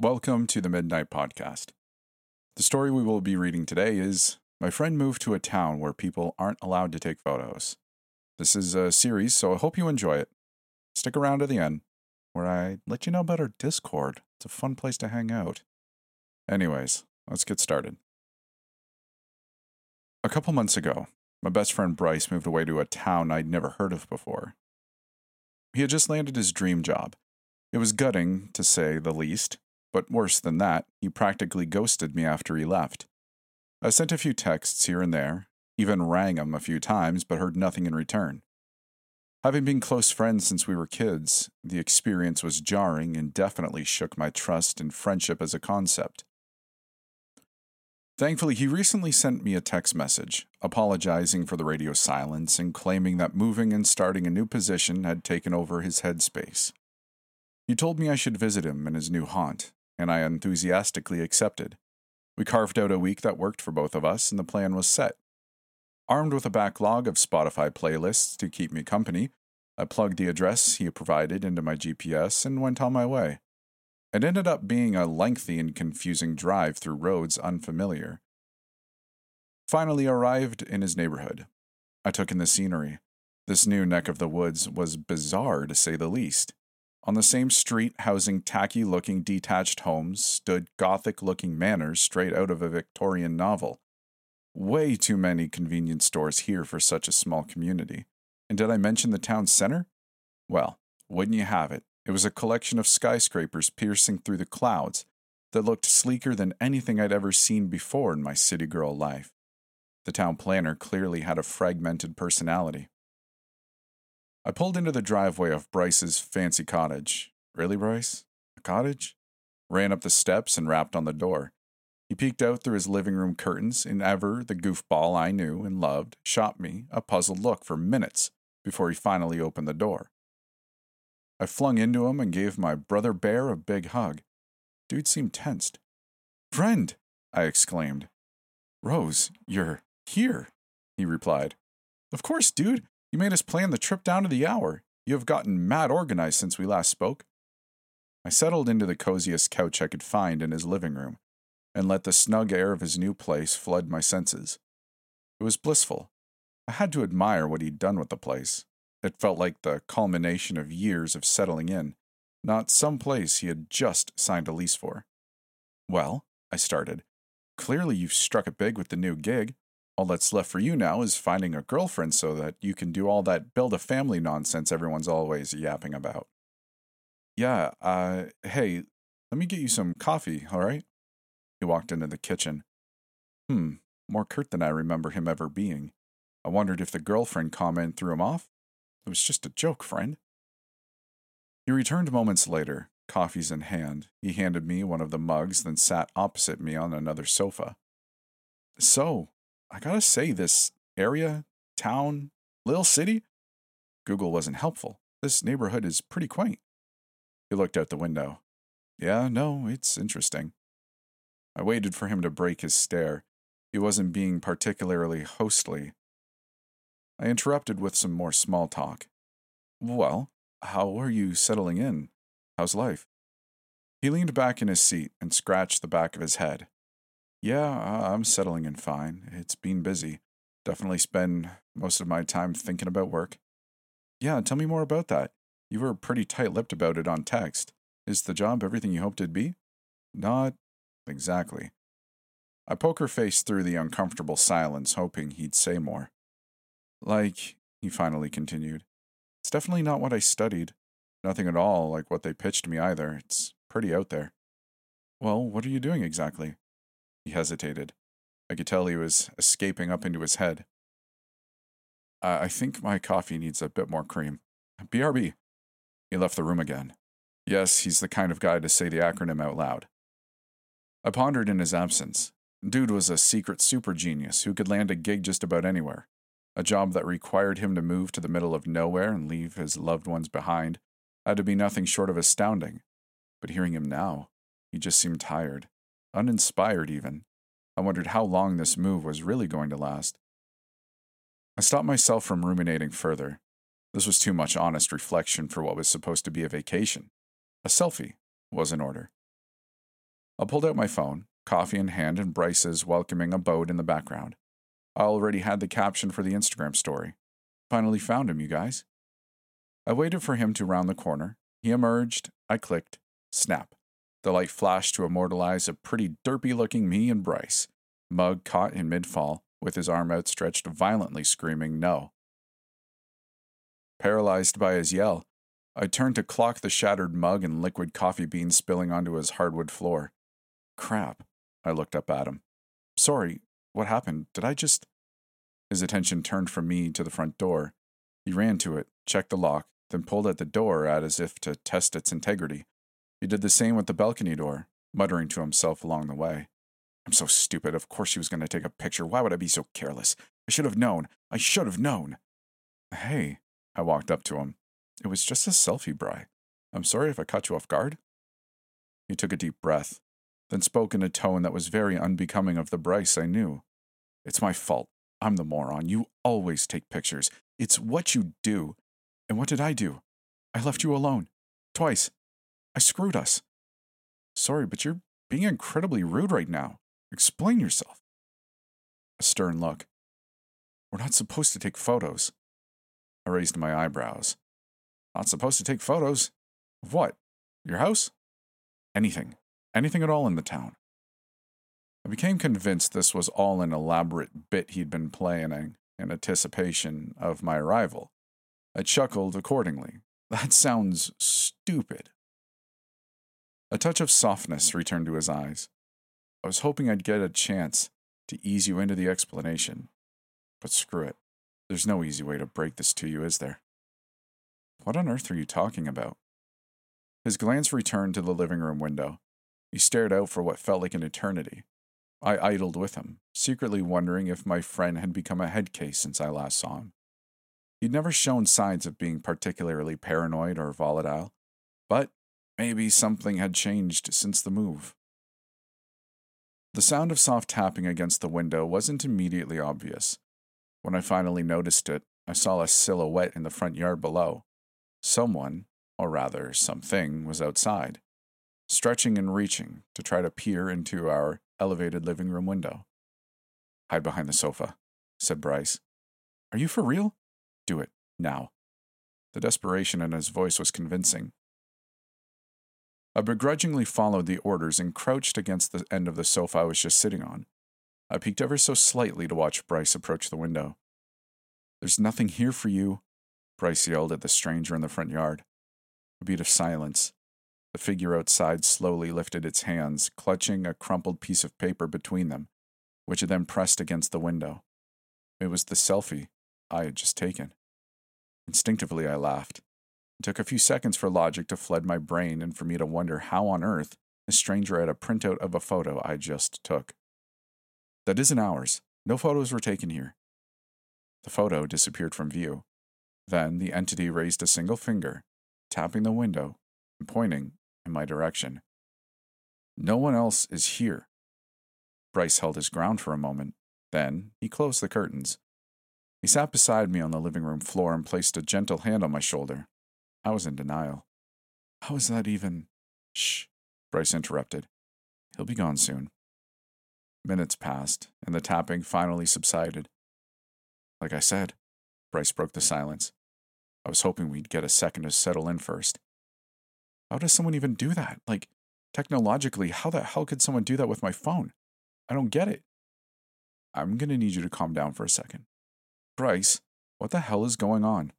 Welcome to the Midnight Podcast. The story we will be reading today is My friend moved to a town where people aren't allowed to take photos. This is a series, so I hope you enjoy it. Stick around to the end, where I let you know about our Discord. It's a fun place to hang out. Anyways, let's get started. A couple months ago, my best friend Bryce moved away to a town I'd never heard of before. He had just landed his dream job. It was gutting, to say the least, but worse than that, he practically ghosted me after he left. I sent a few texts here and there, even rang him a few times, but heard nothing in return. Having been close friends since we were kids, the experience was jarring and definitely shook my trust in friendship as a concept. Thankfully, he recently sent me a text message, apologizing for the radio silence and claiming that moving and starting a new position had taken over his headspace. He told me I should visit him in his new haunt, and I enthusiastically accepted. We carved out a week that worked for both of us, and the plan was set. Armed with a backlog of Spotify playlists to keep me company, I plugged the address he provided into my GPS and went on my way. It ended up being a lengthy and confusing drive through roads unfamiliar. Finally arrived in his neighborhood. I took in the scenery. This new neck of the woods was bizarre to say the least. On the same street, housing tacky looking detached homes, stood gothic looking manors straight out of a Victorian novel. Way too many convenience stores here for such a small community. And did I mention the town center? Well, wouldn't you have it? It was a collection of skyscrapers piercing through the clouds that looked sleeker than anything I'd ever seen before in my city girl life. The town planner clearly had a fragmented personality. I pulled into the driveway of Bryce's fancy cottage. Really, Bryce? A cottage? Ran up the steps and rapped on the door. He peeked out through his living room curtains, and ever the goofball I knew and loved shot me a puzzled look for minutes before he finally opened the door. I flung into him and gave my brother bear a big hug. Dude seemed tensed. Friend, I exclaimed. Rose, you're here, he replied. Of course, dude. You made us plan the trip down to the hour. You have gotten mad organized since we last spoke. I settled into the coziest couch I could find in his living room and let the snug air of his new place flood my senses. It was blissful. I had to admire what he'd done with the place. It felt like the culmination of years of settling in, not some place he had just signed a lease for. Well, I started. Clearly, you've struck it big with the new gig. All that's left for you now is finding a girlfriend so that you can do all that build a family nonsense everyone's always yapping about. Yeah, uh, hey, let me get you some coffee, all right? He walked into the kitchen. Hmm, more curt than I remember him ever being. I wondered if the girlfriend comment threw him off. It was just a joke, friend. He returned moments later, coffees in hand. He handed me one of the mugs, then sat opposite me on another sofa. So, I gotta say, this area, town, little city, Google wasn't helpful. This neighborhood is pretty quaint. He looked out the window. Yeah, no, it's interesting. I waited for him to break his stare. He wasn't being particularly hostly. I interrupted with some more small talk. Well, how are you settling in? How's life? He leaned back in his seat and scratched the back of his head. Yeah, I'm settling in fine. It's been busy. Definitely spend most of my time thinking about work. Yeah, tell me more about that. You were pretty tight lipped about it on text. Is the job everything you hoped it'd be? Not exactly. I poke her face through the uncomfortable silence, hoping he'd say more. Like, he finally continued, it's definitely not what I studied. Nothing at all like what they pitched me either. It's pretty out there. Well, what are you doing exactly? He hesitated. I could tell he was escaping up into his head. I, I think my coffee needs a bit more cream. BRB. He left the room again. Yes, he's the kind of guy to say the acronym out loud. I pondered in his absence. Dude was a secret super genius who could land a gig just about anywhere. A job that required him to move to the middle of nowhere and leave his loved ones behind had to be nothing short of astounding. But hearing him now, he just seemed tired uninspired even. I wondered how long this move was really going to last. I stopped myself from ruminating further. This was too much honest reflection for what was supposed to be a vacation. A selfie was in order. I pulled out my phone, coffee in hand, and Bryce's welcoming abode in the background. I already had the caption for the Instagram story. Finally found him, you guys. I waited for him to round the corner. He emerged. I clicked. Snap. The light flashed to immortalize a pretty derpy looking me and Bryce, mug caught in mid fall, with his arm outstretched, violently screaming no. Paralyzed by his yell, I turned to clock the shattered mug and liquid coffee beans spilling onto his hardwood floor. Crap. I looked up at him. Sorry, what happened? Did I just. His attention turned from me to the front door. He ran to it, checked the lock, then pulled at the door as if to test its integrity. He did the same with the balcony door, muttering to himself along the way. I'm so stupid. Of course she was going to take a picture. Why would I be so careless? I should have known. I should have known. Hey, I walked up to him. It was just a selfie, Bry. I'm sorry if I caught you off guard. He took a deep breath, then spoke in a tone that was very unbecoming of the Bryce I knew. It's my fault. I'm the moron. You always take pictures. It's what you do. And what did I do? I left you alone. Twice. I screwed us. Sorry, but you're being incredibly rude right now. Explain yourself. A stern look. We're not supposed to take photos. I raised my eyebrows. Not supposed to take photos? Of what? Your house? Anything. Anything at all in the town. I became convinced this was all an elaborate bit he'd been planning in anticipation of my arrival. I chuckled accordingly. That sounds stupid. A touch of softness returned to his eyes. I was hoping I'd get a chance to ease you into the explanation. But screw it. There's no easy way to break this to you, is there? What on earth are you talking about? His glance returned to the living room window. He stared out for what felt like an eternity. I idled with him, secretly wondering if my friend had become a head case since I last saw him. He'd never shown signs of being particularly paranoid or volatile, but Maybe something had changed since the move. The sound of soft tapping against the window wasn't immediately obvious. When I finally noticed it, I saw a silhouette in the front yard below. Someone, or rather something, was outside, stretching and reaching to try to peer into our elevated living room window. Hide behind the sofa, said Bryce. Are you for real? Do it, now. The desperation in his voice was convincing. I begrudgingly followed the orders and crouched against the end of the sofa I was just sitting on. I peeked ever so slightly to watch Bryce approach the window. There's nothing here for you, Bryce yelled at the stranger in the front yard. A beat of silence. The figure outside slowly lifted its hands, clutching a crumpled piece of paper between them, which it then pressed against the window. It was the selfie I had just taken. Instinctively, I laughed. It took a few seconds for logic to flood my brain and for me to wonder how on earth a stranger had a printout of a photo I just took. That isn't ours. No photos were taken here. The photo disappeared from view. Then the entity raised a single finger, tapping the window and pointing in my direction. No one else is here. Bryce held his ground for a moment. Then he closed the curtains. He sat beside me on the living room floor and placed a gentle hand on my shoulder. I was in denial. How is that even? Shh, Bryce interrupted. He'll be gone soon. Minutes passed, and the tapping finally subsided. Like I said, Bryce broke the silence. I was hoping we'd get a second to settle in first. How does someone even do that? Like, technologically, how the hell could someone do that with my phone? I don't get it. I'm gonna need you to calm down for a second. Bryce, what the hell is going on?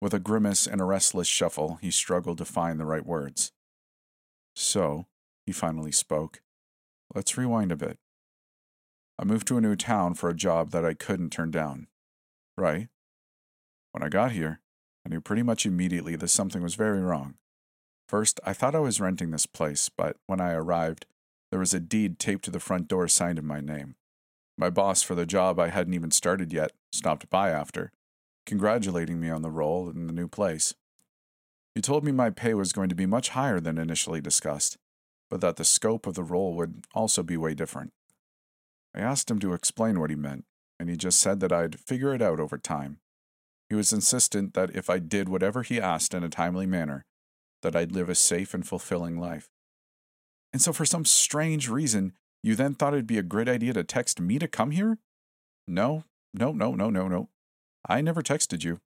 With a grimace and a restless shuffle, he struggled to find the right words. So, he finally spoke. Let's rewind a bit. I moved to a new town for a job that I couldn't turn down. Right? When I got here, I knew pretty much immediately that something was very wrong. First, I thought I was renting this place, but when I arrived, there was a deed taped to the front door signed in my name. My boss for the job I hadn't even started yet stopped by after, congratulating me on the role in the new place. He told me my pay was going to be much higher than initially discussed, but that the scope of the role would also be way different. I asked him to explain what he meant, and he just said that I'd figure it out over time. He was insistent that if I did whatever he asked in a timely manner, that I'd live a safe and fulfilling life. And so, for some strange reason, you then thought it'd be a great idea to text me to come here? No, no, no, no, no, no. I never texted you.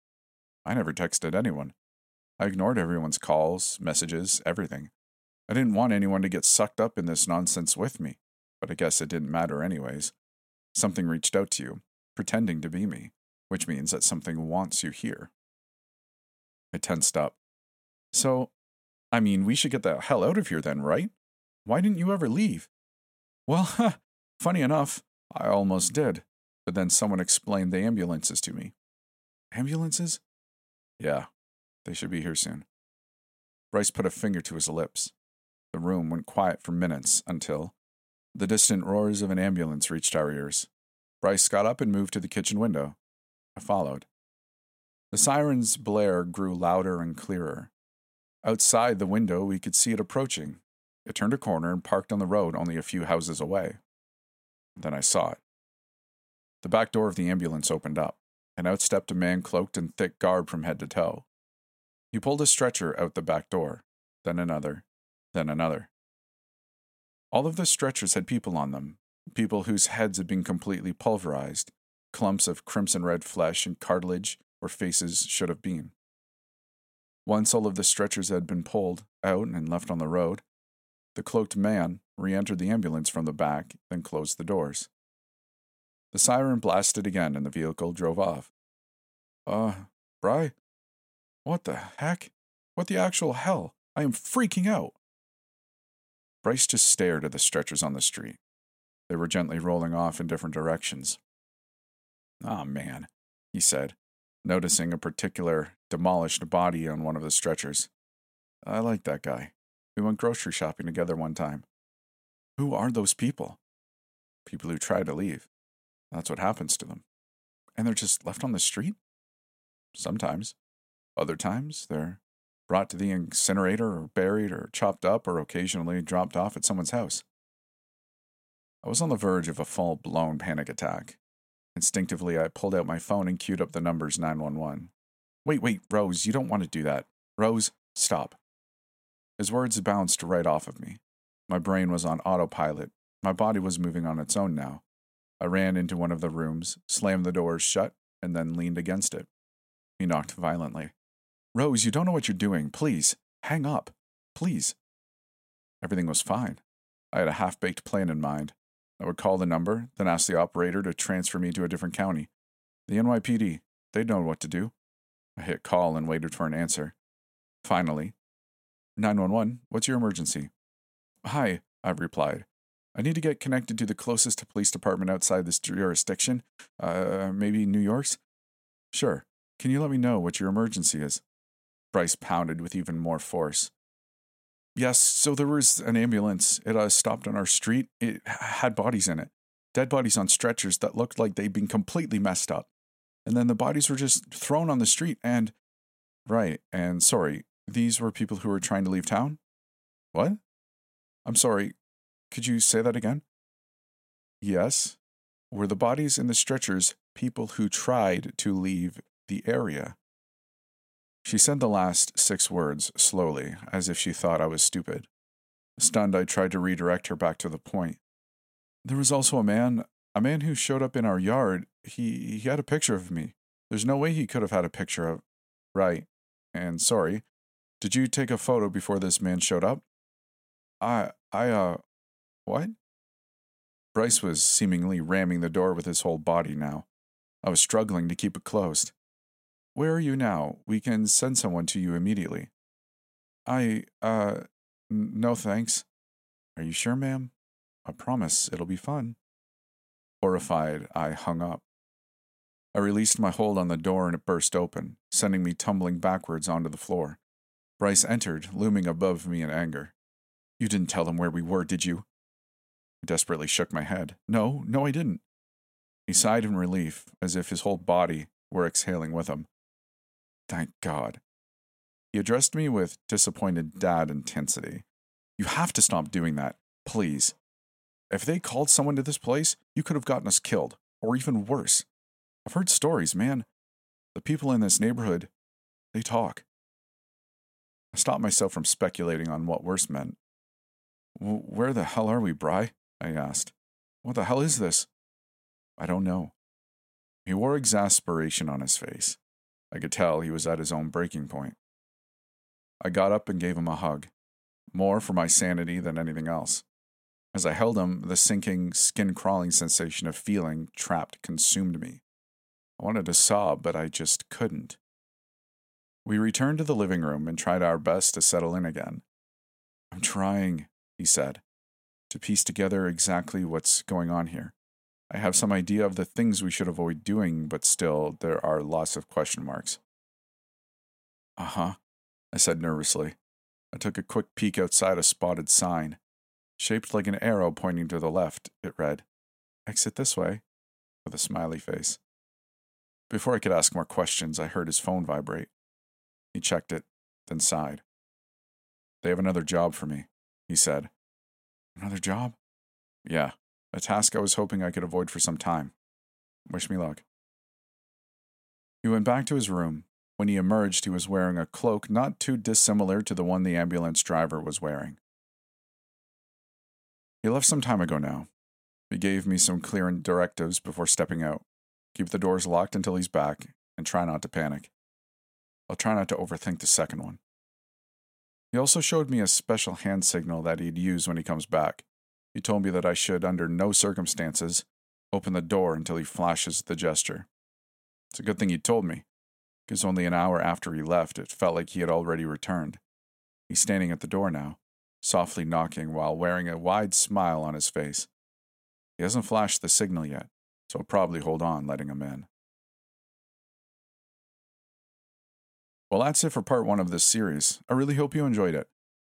I never texted anyone. I ignored everyone's calls, messages, everything. I didn't want anyone to get sucked up in this nonsense with me, but I guess it didn't matter anyways. Something reached out to you, pretending to be me, which means that something wants you here. I tensed up. So, I mean, we should get the hell out of here then, right? Why didn't you ever leave? Well, funny enough, I almost did, but then someone explained the ambulances to me. Ambulances? Yeah, they should be here soon. Bryce put a finger to his lips. The room went quiet for minutes until the distant roars of an ambulance reached our ears. Bryce got up and moved to the kitchen window. I followed. The siren's blare grew louder and clearer. Outside the window, we could see it approaching. It turned a corner and parked on the road only a few houses away. Then I saw it. The back door of the ambulance opened up, and out stepped a man cloaked in thick garb from head to toe. He pulled a stretcher out the back door, then another, then another. All of the stretchers had people on them, people whose heads had been completely pulverized, clumps of crimson red flesh and cartilage where faces should have been. Once all of the stretchers had been pulled out and left on the road, the cloaked man re entered the ambulance from the back, then closed the doors. The siren blasted again and the vehicle drove off. Uh, Bry? What the heck? What the actual hell? I am freaking out. Bryce just stared at the stretchers on the street. They were gently rolling off in different directions. Ah, oh, man, he said, noticing a particular demolished body on one of the stretchers. I like that guy. We went grocery shopping together one time. Who are those people? People who try to leave. That's what happens to them. And they're just left on the street? Sometimes. Other times, they're brought to the incinerator or buried or chopped up or occasionally dropped off at someone's house. I was on the verge of a full blown panic attack. Instinctively, I pulled out my phone and queued up the numbers 911. Wait, wait, Rose, you don't want to do that. Rose, stop. His words bounced right off of me. My brain was on autopilot. My body was moving on its own now. I ran into one of the rooms, slammed the doors shut, and then leaned against it. He knocked violently. Rose, you don't know what you're doing. Please, hang up. Please. Everything was fine. I had a half baked plan in mind. I would call the number, then ask the operator to transfer me to a different county. The NYPD, they'd know what to do. I hit call and waited for an answer. Finally, 911, what's your emergency? Hi, I replied. I need to get connected to the closest police department outside this jurisdiction. Uh, maybe New York's? Sure. Can you let me know what your emergency is? Bryce pounded with even more force. Yes, so there was an ambulance. It uh, stopped on our street. It had bodies in it. Dead bodies on stretchers that looked like they'd been completely messed up. And then the bodies were just thrown on the street and. Right, and sorry, these were people who were trying to leave town? What? I'm sorry, could you say that again? Yes. Were the bodies in the stretchers people who tried to leave the area? She said the last six words slowly, as if she thought I was stupid. Stunned, I tried to redirect her back to the point. There was also a man, a man who showed up in our yard. He, he had a picture of me. There's no way he could have had a picture of. Right. And sorry. Did you take a photo before this man showed up? I, I, uh, what? Bryce was seemingly ramming the door with his whole body now. I was struggling to keep it closed. Where are you now? We can send someone to you immediately. I, uh, n- no thanks. Are you sure, ma'am? I promise it'll be fun. Horrified, I hung up. I released my hold on the door and it burst open, sending me tumbling backwards onto the floor. Bryce entered, looming above me in anger. You didn't tell them where we were, did you? I desperately shook my head. No, no, I didn't. He hmm. sighed in relief, as if his whole body were exhaling with him. Thank God. He addressed me with disappointed dad intensity. You have to stop doing that, please. If they called someone to this place, you could have gotten us killed, or even worse. I've heard stories, man. The people in this neighborhood, they talk. I stopped myself from speculating on what worse meant. Where the hell are we, Bry? I asked. What the hell is this? I don't know. He wore exasperation on his face. I could tell he was at his own breaking point. I got up and gave him a hug, more for my sanity than anything else. As I held him, the sinking, skin crawling sensation of feeling trapped consumed me. I wanted to sob, but I just couldn't. We returned to the living room and tried our best to settle in again. I'm trying, he said, to piece together exactly what's going on here. I have some idea of the things we should avoid doing, but still, there are lots of question marks. Uh huh, I said nervously. I took a quick peek outside a spotted sign. Shaped like an arrow pointing to the left, it read, Exit this way, with a smiley face. Before I could ask more questions, I heard his phone vibrate. He checked it, then sighed. They have another job for me, he said. Another job? Yeah, a task I was hoping I could avoid for some time. Wish me luck. He went back to his room. When he emerged, he was wearing a cloak not too dissimilar to the one the ambulance driver was wearing. He left some time ago now. He gave me some clear directives before stepping out. Keep the doors locked until he's back, and try not to panic. I'll try not to overthink the second one. He also showed me a special hand signal that he'd use when he comes back. He told me that I should, under no circumstances, open the door until he flashes the gesture. It's a good thing he told me, because only an hour after he left, it felt like he had already returned. He's standing at the door now, softly knocking while wearing a wide smile on his face. He hasn't flashed the signal yet, so I'll probably hold on letting him in. Well, that's it for part one of this series. I really hope you enjoyed it.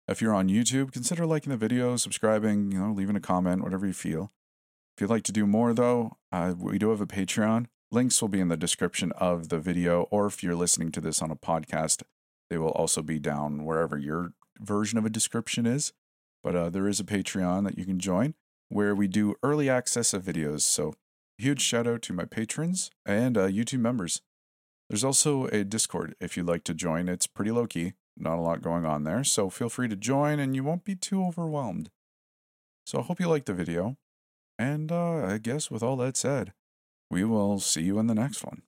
If you're on YouTube, consider liking the video, subscribing, you know, leaving a comment, whatever you feel. If you'd like to do more, though, uh, we do have a Patreon. Links will be in the description of the video, or if you're listening to this on a podcast, they will also be down wherever your version of a description is. But uh, there is a Patreon that you can join where we do early access of videos. So, huge shout out to my patrons and uh, YouTube members. There's also a Discord if you'd like to join. It's pretty low key, not a lot going on there, so feel free to join and you won't be too overwhelmed. So I hope you liked the video. And uh, I guess with all that said, we will see you in the next one.